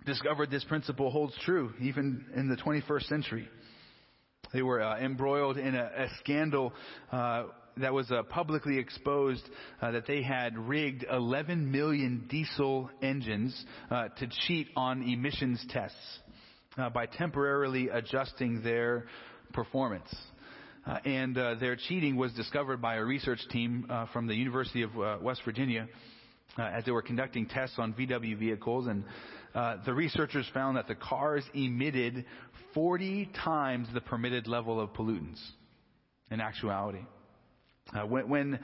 discovered this principle holds true even in the 21st century. They were uh, embroiled in a, a scandal uh, that was uh, publicly exposed uh, that they had rigged 11 million diesel engines uh, to cheat on emissions tests uh, by temporarily adjusting their performance. And their cheating was discovered by a research team from the University of West Virginia as they were conducting tests on VW vehicles. And the researchers found that the cars emitted 40 times the permitted level of pollutants in actuality. when, when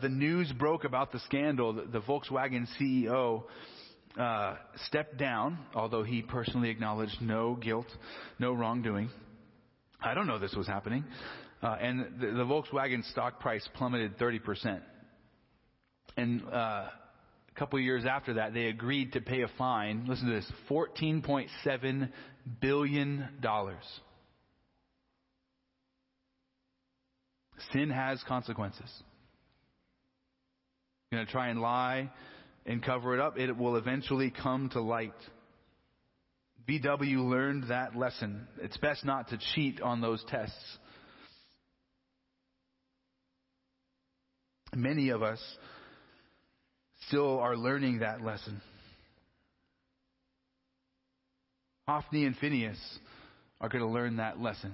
the news broke about the scandal, the, the Volkswagen CEO uh, stepped down, although he personally acknowledged no guilt, no wrongdoing. I don't know this was happening. Uh, and the, the, Volkswagen stock price plummeted 30%. And uh, a couple years after that, they agreed to pay a fine. Listen to this $14.7 billion. Sin has consequences. You're going to try and lie and cover it up, it will eventually come to light. VW learned that lesson. It's best not to cheat on those tests. Many of us still are learning that lesson. Hophni and Phineas are going to learn that lesson.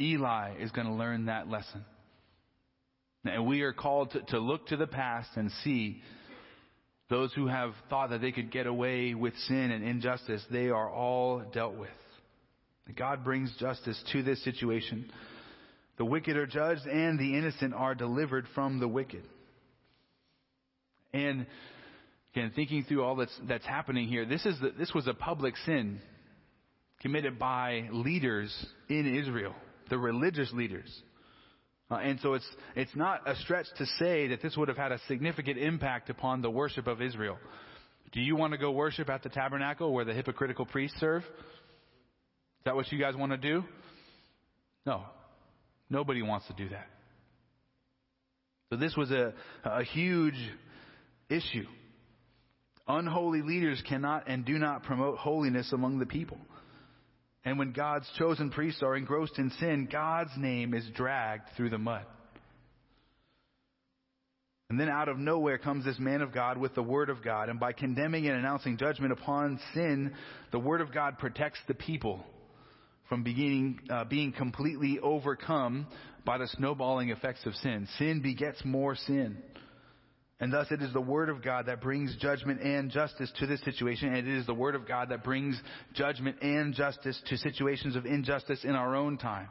Eli is going to learn that lesson. And we are called to, to look to the past and see those who have thought that they could get away with sin and injustice, they are all dealt with. God brings justice to this situation. The wicked are judged and the innocent are delivered from the wicked. And again, thinking through all that's, that's happening here, this, is the, this was a public sin committed by leaders in Israel, the religious leaders. Uh, and so it's, it's not a stretch to say that this would have had a significant impact upon the worship of Israel. Do you want to go worship at the tabernacle where the hypocritical priests serve? Is that what you guys want to do? No. Nobody wants to do that. So this was a, a huge issue. Unholy leaders cannot and do not promote holiness among the people. And when God's chosen priests are engrossed in sin, God's name is dragged through the mud. And then out of nowhere comes this man of God with the Word of God. And by condemning and announcing judgment upon sin, the Word of God protects the people from beginning, uh, being completely overcome by the snowballing effects of sin. Sin begets more sin. And thus it is the Word of God that brings judgment and justice to this situation, and it is the Word of God that brings judgment and justice to situations of injustice in our own time.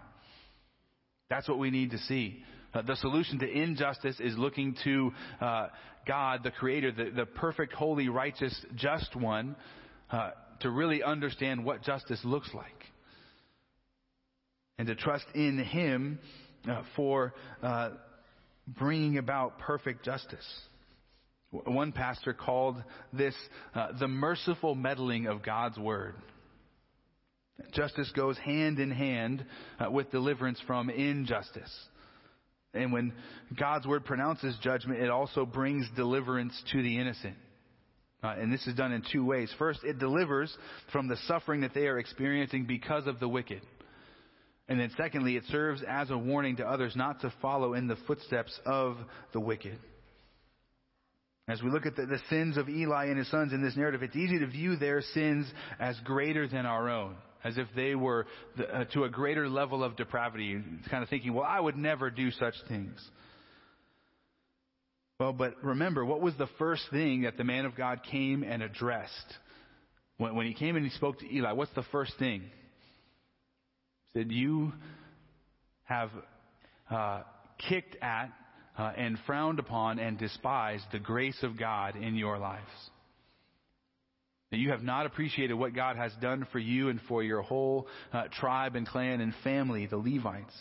That's what we need to see. Uh, the solution to injustice is looking to uh, God, the Creator, the, the, perfect, holy, righteous, just one, uh, to really understand what justice looks like. And to trust in Him uh, for uh, bringing about perfect justice. One pastor called this uh, the merciful meddling of God's word. Justice goes hand in hand uh, with deliverance from injustice. And when God's word pronounces judgment, it also brings deliverance to the innocent. Uh, and this is done in two ways. First, it delivers from the suffering that they are experiencing because of the wicked. And then secondly, it serves as a warning to others not to follow in the footsteps of the wicked. As we look at the, the, sins of Eli and his sons in this narrative, it's easy to view their sins as greater than our own, as if they were the, uh, to a greater level of depravity. It's kind of thinking, well, I would never do such things. Well, but remember, what was the first thing that the man of God came and addressed? When, when he came and he spoke to Eli, what's the first thing? He said, You have uh, kicked at uh, and frowned upon and despised the grace of God in your lives. That you have not appreciated what God has done for you and for your whole uh, tribe and clan and family, the Levites.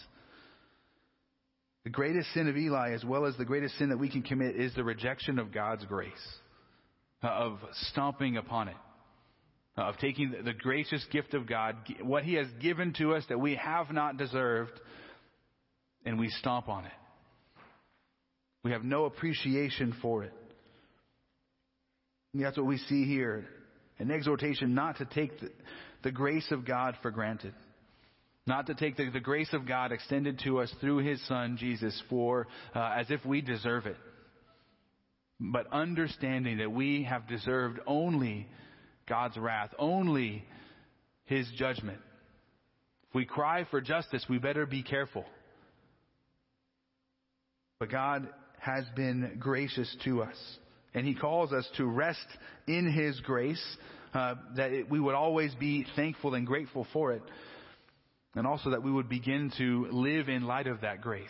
The greatest sin of Eli, as well as the greatest sin that we can commit, is the rejection of God's grace, uh, of stomping upon it, uh, of taking the gracious gift of God, what He has given to us that we have not deserved, and we stomp on it. We have no appreciation for it. And that's what we see here an exhortation not to take the, the grace of God for granted, not to take the, the, grace of God extended to us through His Son, Jesus, for uh, as if we deserve it, but understanding that we have deserved only God's wrath, only His judgment. If we cry for justice, we better be careful. But God has been gracious to us. And he calls us to rest in his grace, uh, that it, we would always be thankful and grateful for it. And also that we would begin to live in light of that grace.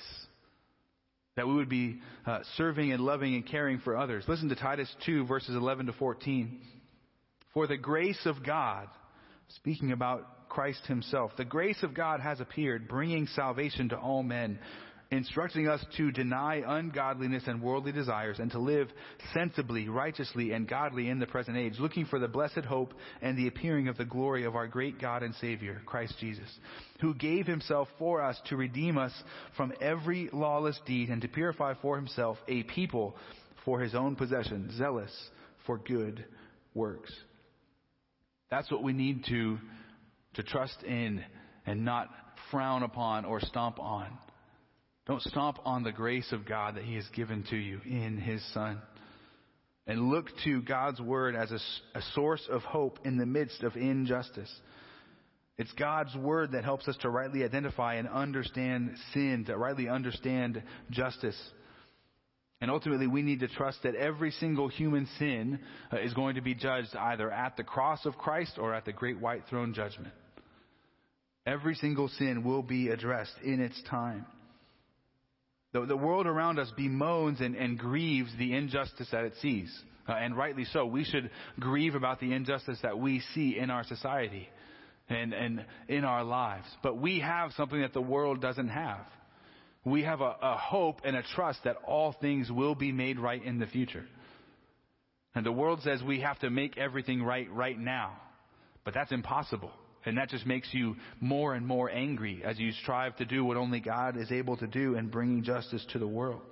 That we would be uh, serving and loving and caring for others. Listen to Titus 2, verses 11 to 14. For the grace of God, speaking about Christ himself, the grace of God has appeared, bringing salvation to all men instructing us to deny ungodliness and worldly desires and to live sensibly, righteously, and godly in the present age, looking for the blessed hope and the appearing of the glory of our great God and Savior, Christ Jesus, who gave himself for us to redeem us from every lawless deed and to purify for himself a people for his own possession, zealous for good works. That's what we need to, to trust in and not frown upon or stomp on. Don't stomp on the grace of God that He has given to you in His Son. And look to God's Word as a, a source of hope in the midst of injustice. It's God's word that helps us to rightly identify and understand sin, to rightly understand justice. And ultimately, we need to trust that every single human sin uh, is going to be judged either at the cross of Christ or at the great white throne judgment. Every single sin will be addressed in its time. The, the world around us bemoans and, and grieves the injustice that it sees. Uh, and rightly so. We should grieve about the injustice that we see in our society and, and in our lives. But we have something that the world doesn't have. We have a, a hope and a trust that all things will be made right in the future. And the world says we have to make everything right right now. But that's impossible. And that just makes you more and more angry as you strive to do what only God is able to do in bringing justice to the world.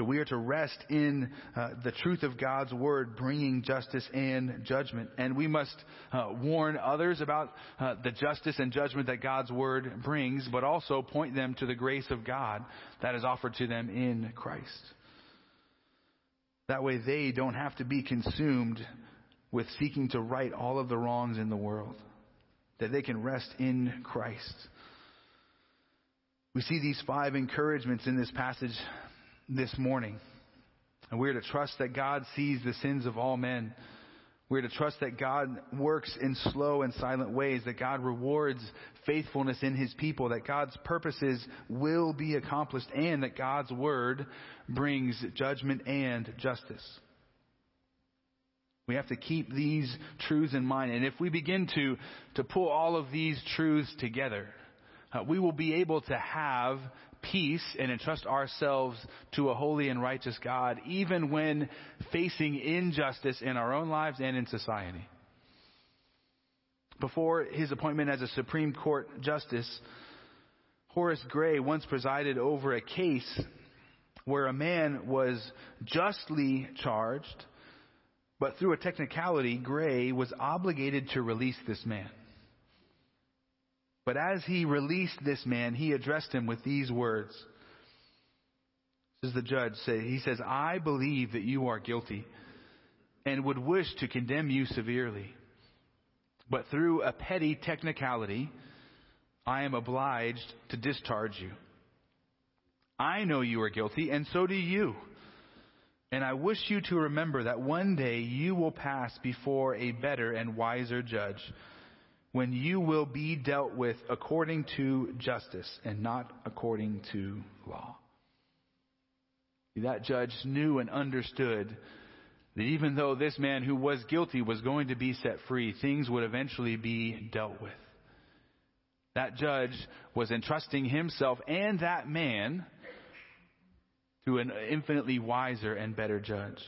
So we are to rest in uh, the truth of God's word, bringing justice and judgment. And we must uh, warn others about uh, the justice and judgment that God's word brings, but also point them to the grace of God that is offered to them in Christ. That way they don't have to be consumed with seeking to right all of the wrongs in the world. That they can rest in Christ. We see these five encouragements in this passage this morning. And we're to trust that God sees the sins of all men. We're to trust that God works in slow and silent ways, that God rewards faithfulness in His people, that God's purposes will be accomplished, and that God's word brings judgment and justice. We have to keep these truths in mind. And if we begin to, to pull all of these truths together, uh, we will be able to have peace and entrust ourselves to a holy and righteous God, even when facing injustice in our own lives and in society. Before his appointment as a Supreme Court justice, Horace Gray once presided over a case where a man was justly charged, but through a technicality, Gray was obligated to release this man. But as he released this man, he addressed him with these words. This is the judge he says, I believe that you are guilty and would wish to condemn you severely. But through a petty technicality, I am obliged to discharge you. I know you are guilty, and so do you. And I wish you to remember that one day you will pass before a better and wiser judge when you will be dealt with according to justice and not according to law. That judge knew and understood that even though this man who was guilty was going to be set free, things would eventually be dealt with. That judge was entrusting himself and that man to an infinitely wiser and better judge.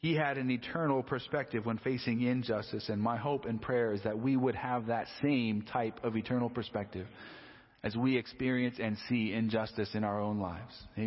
He had an eternal perspective when facing injustice, and my hope and prayer is that we would have that same type of eternal perspective as we experience and see injustice in our own lives. Amen.